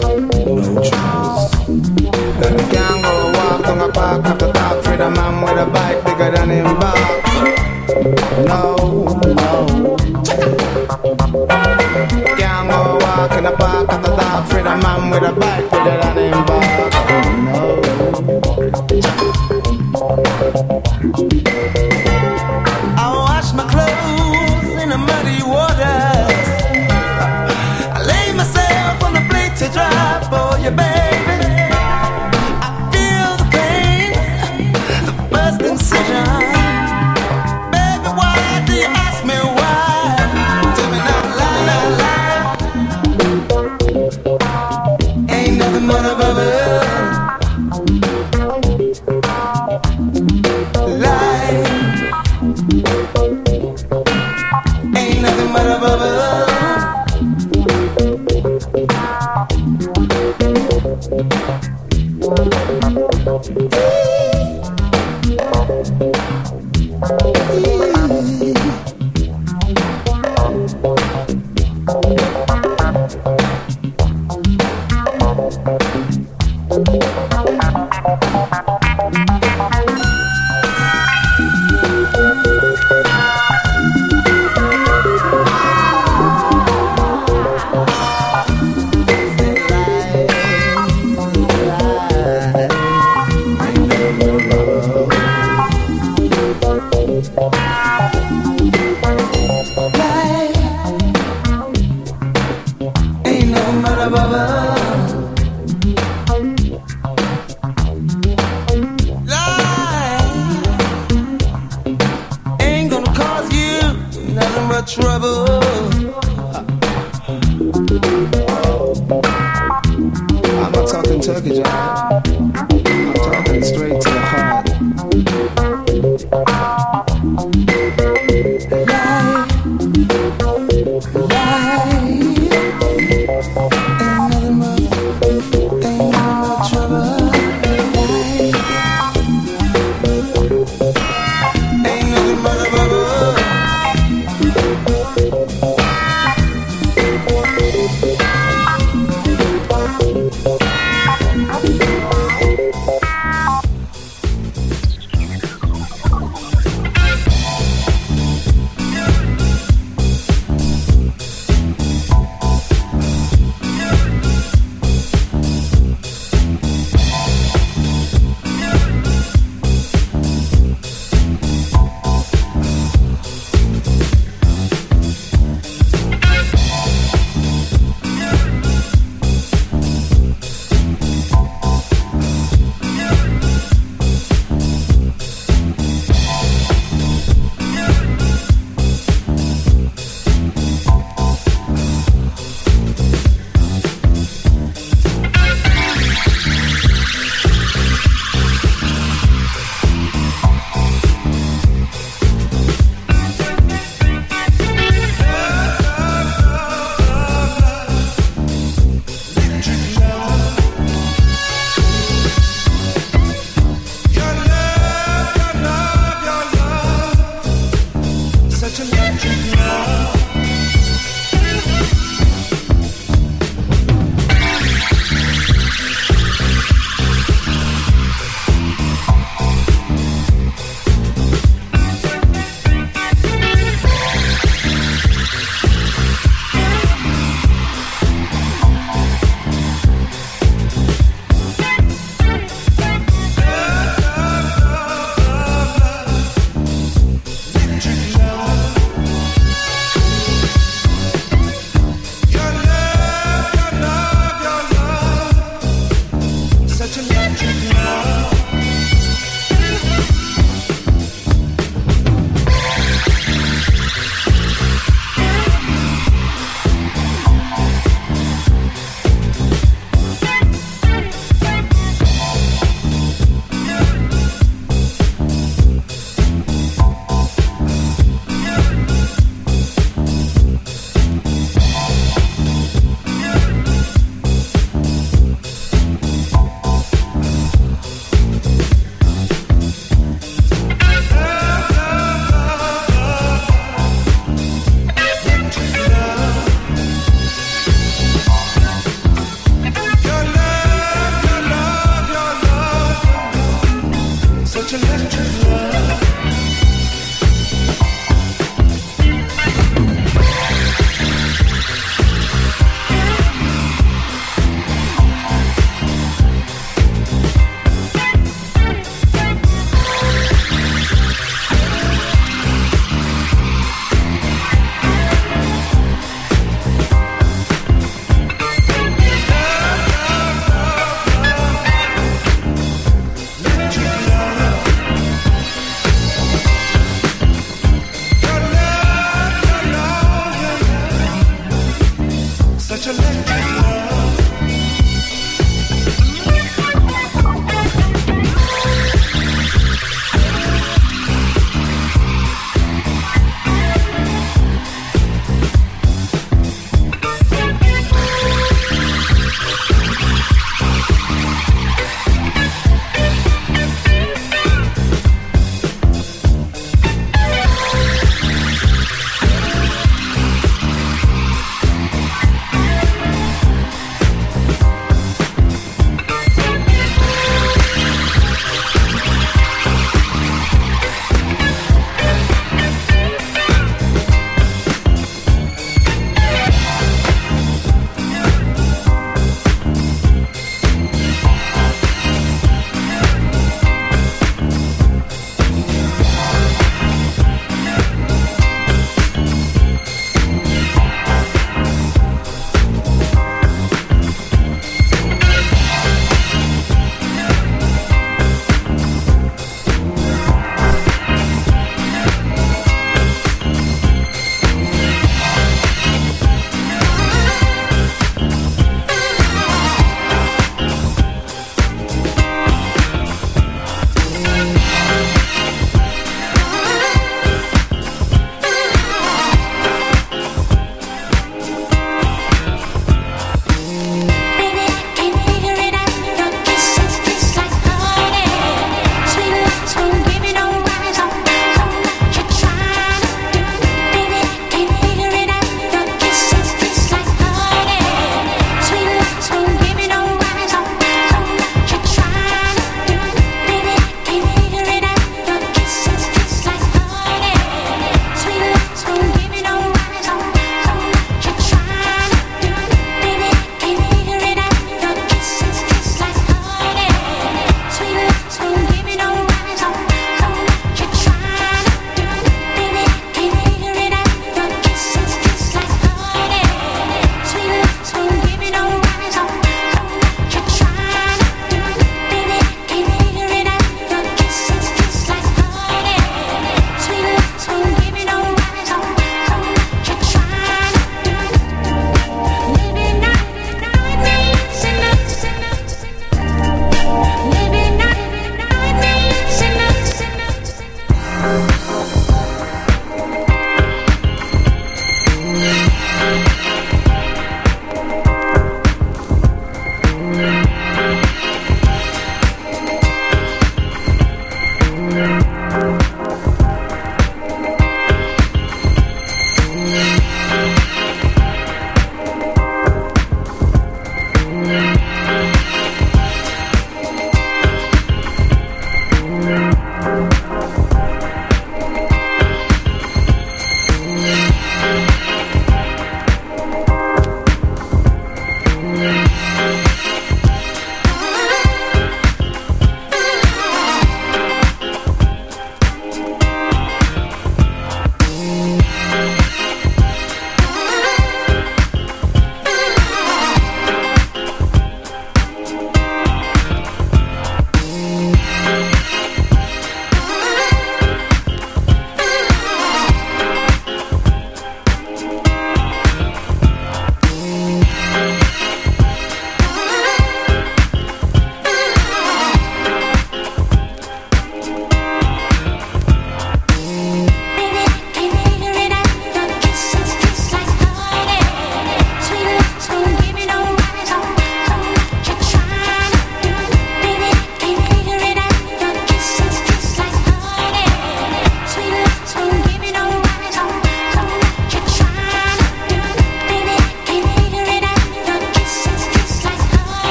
no choice. Then go walk park after man with a bike bigger than him. No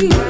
you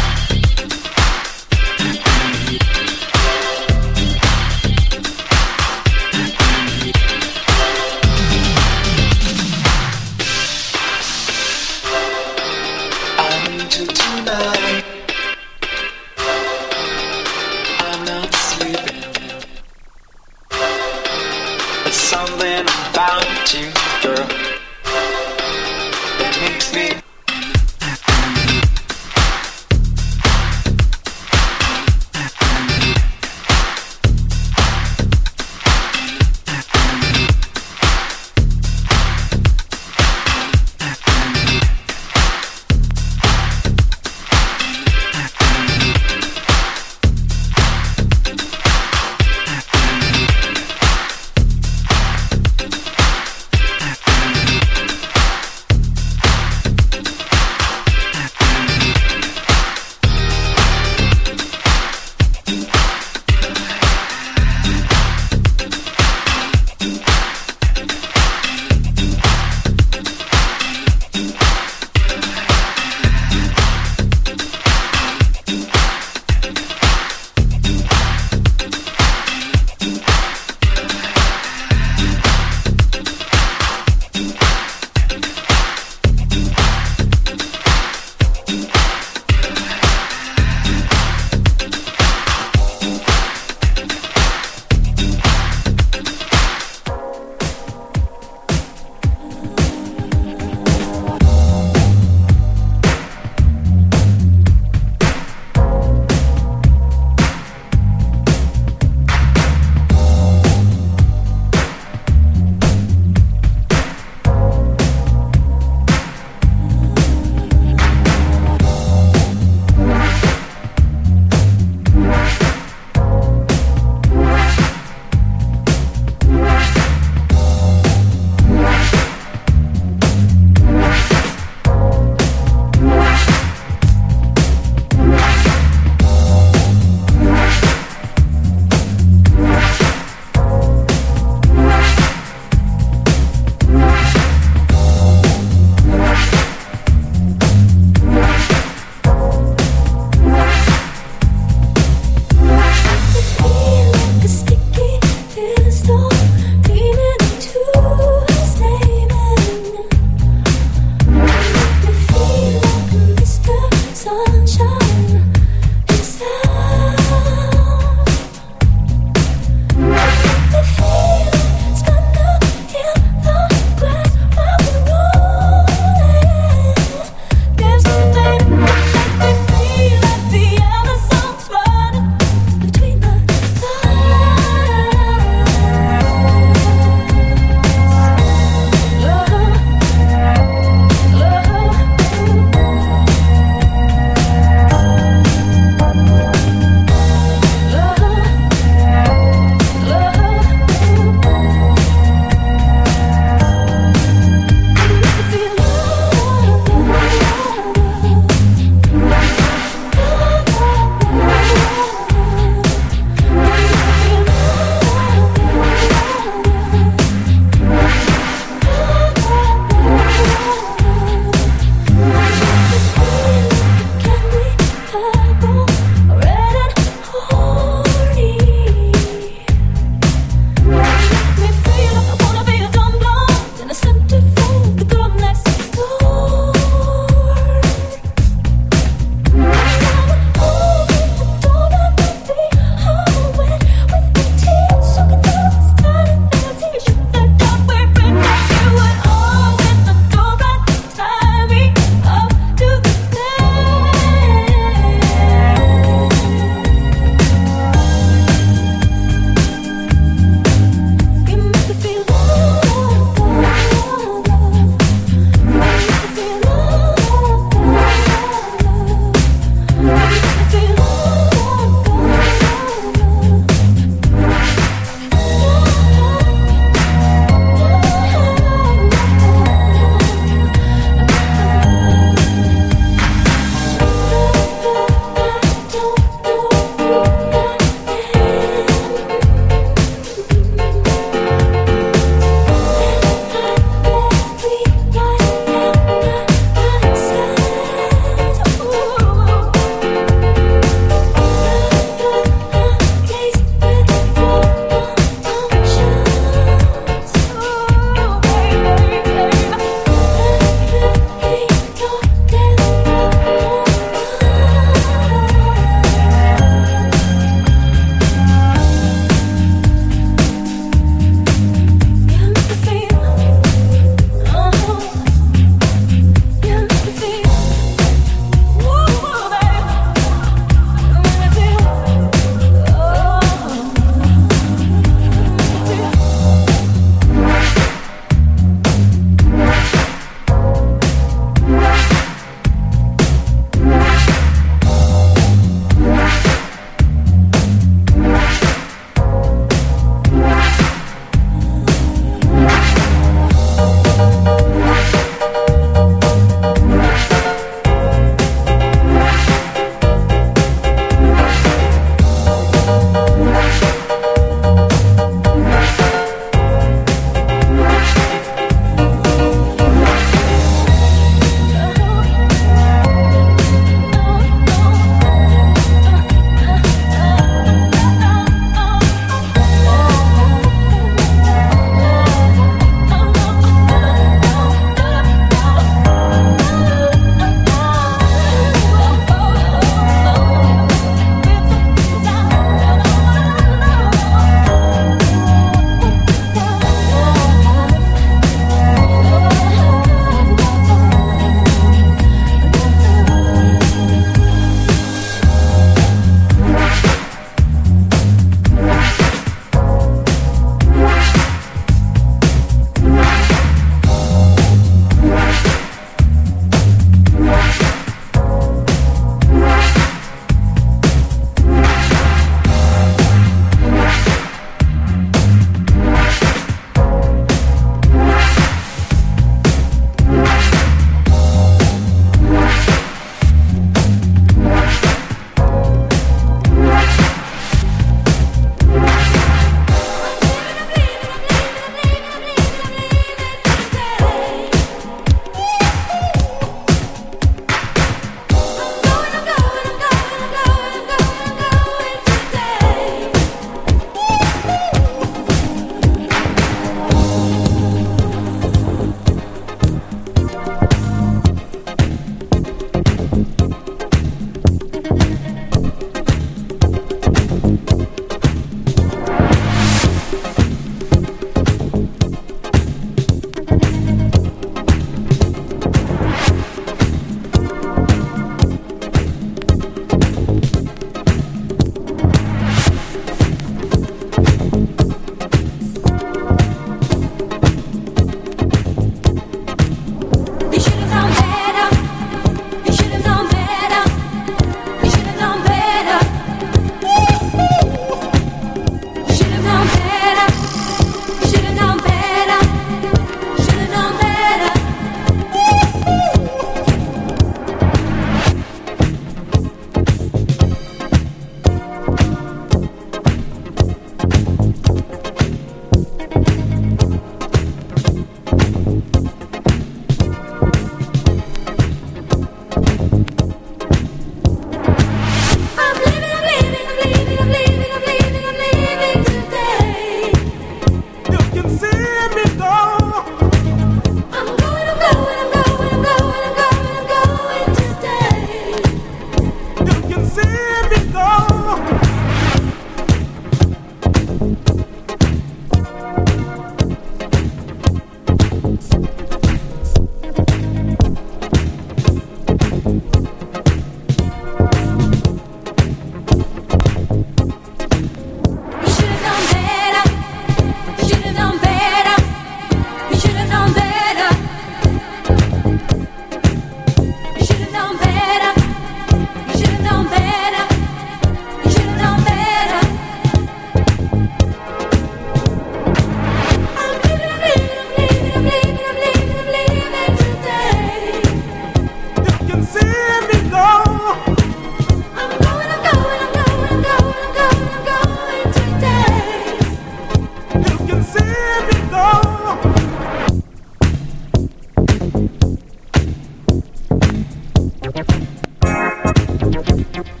Música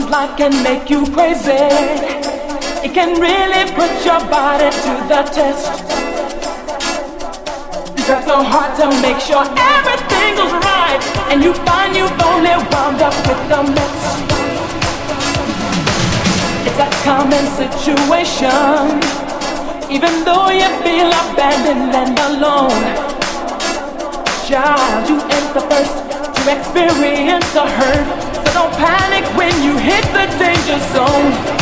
Sometimes life can make you crazy. It can really put your body to the test. You try so hard to make sure everything goes right, and you find you've only wound up with a mess. It's a common situation, even though you feel abandoned and alone. Child, you ain't the first to experience a hurt. Don't panic when you hit the danger zone.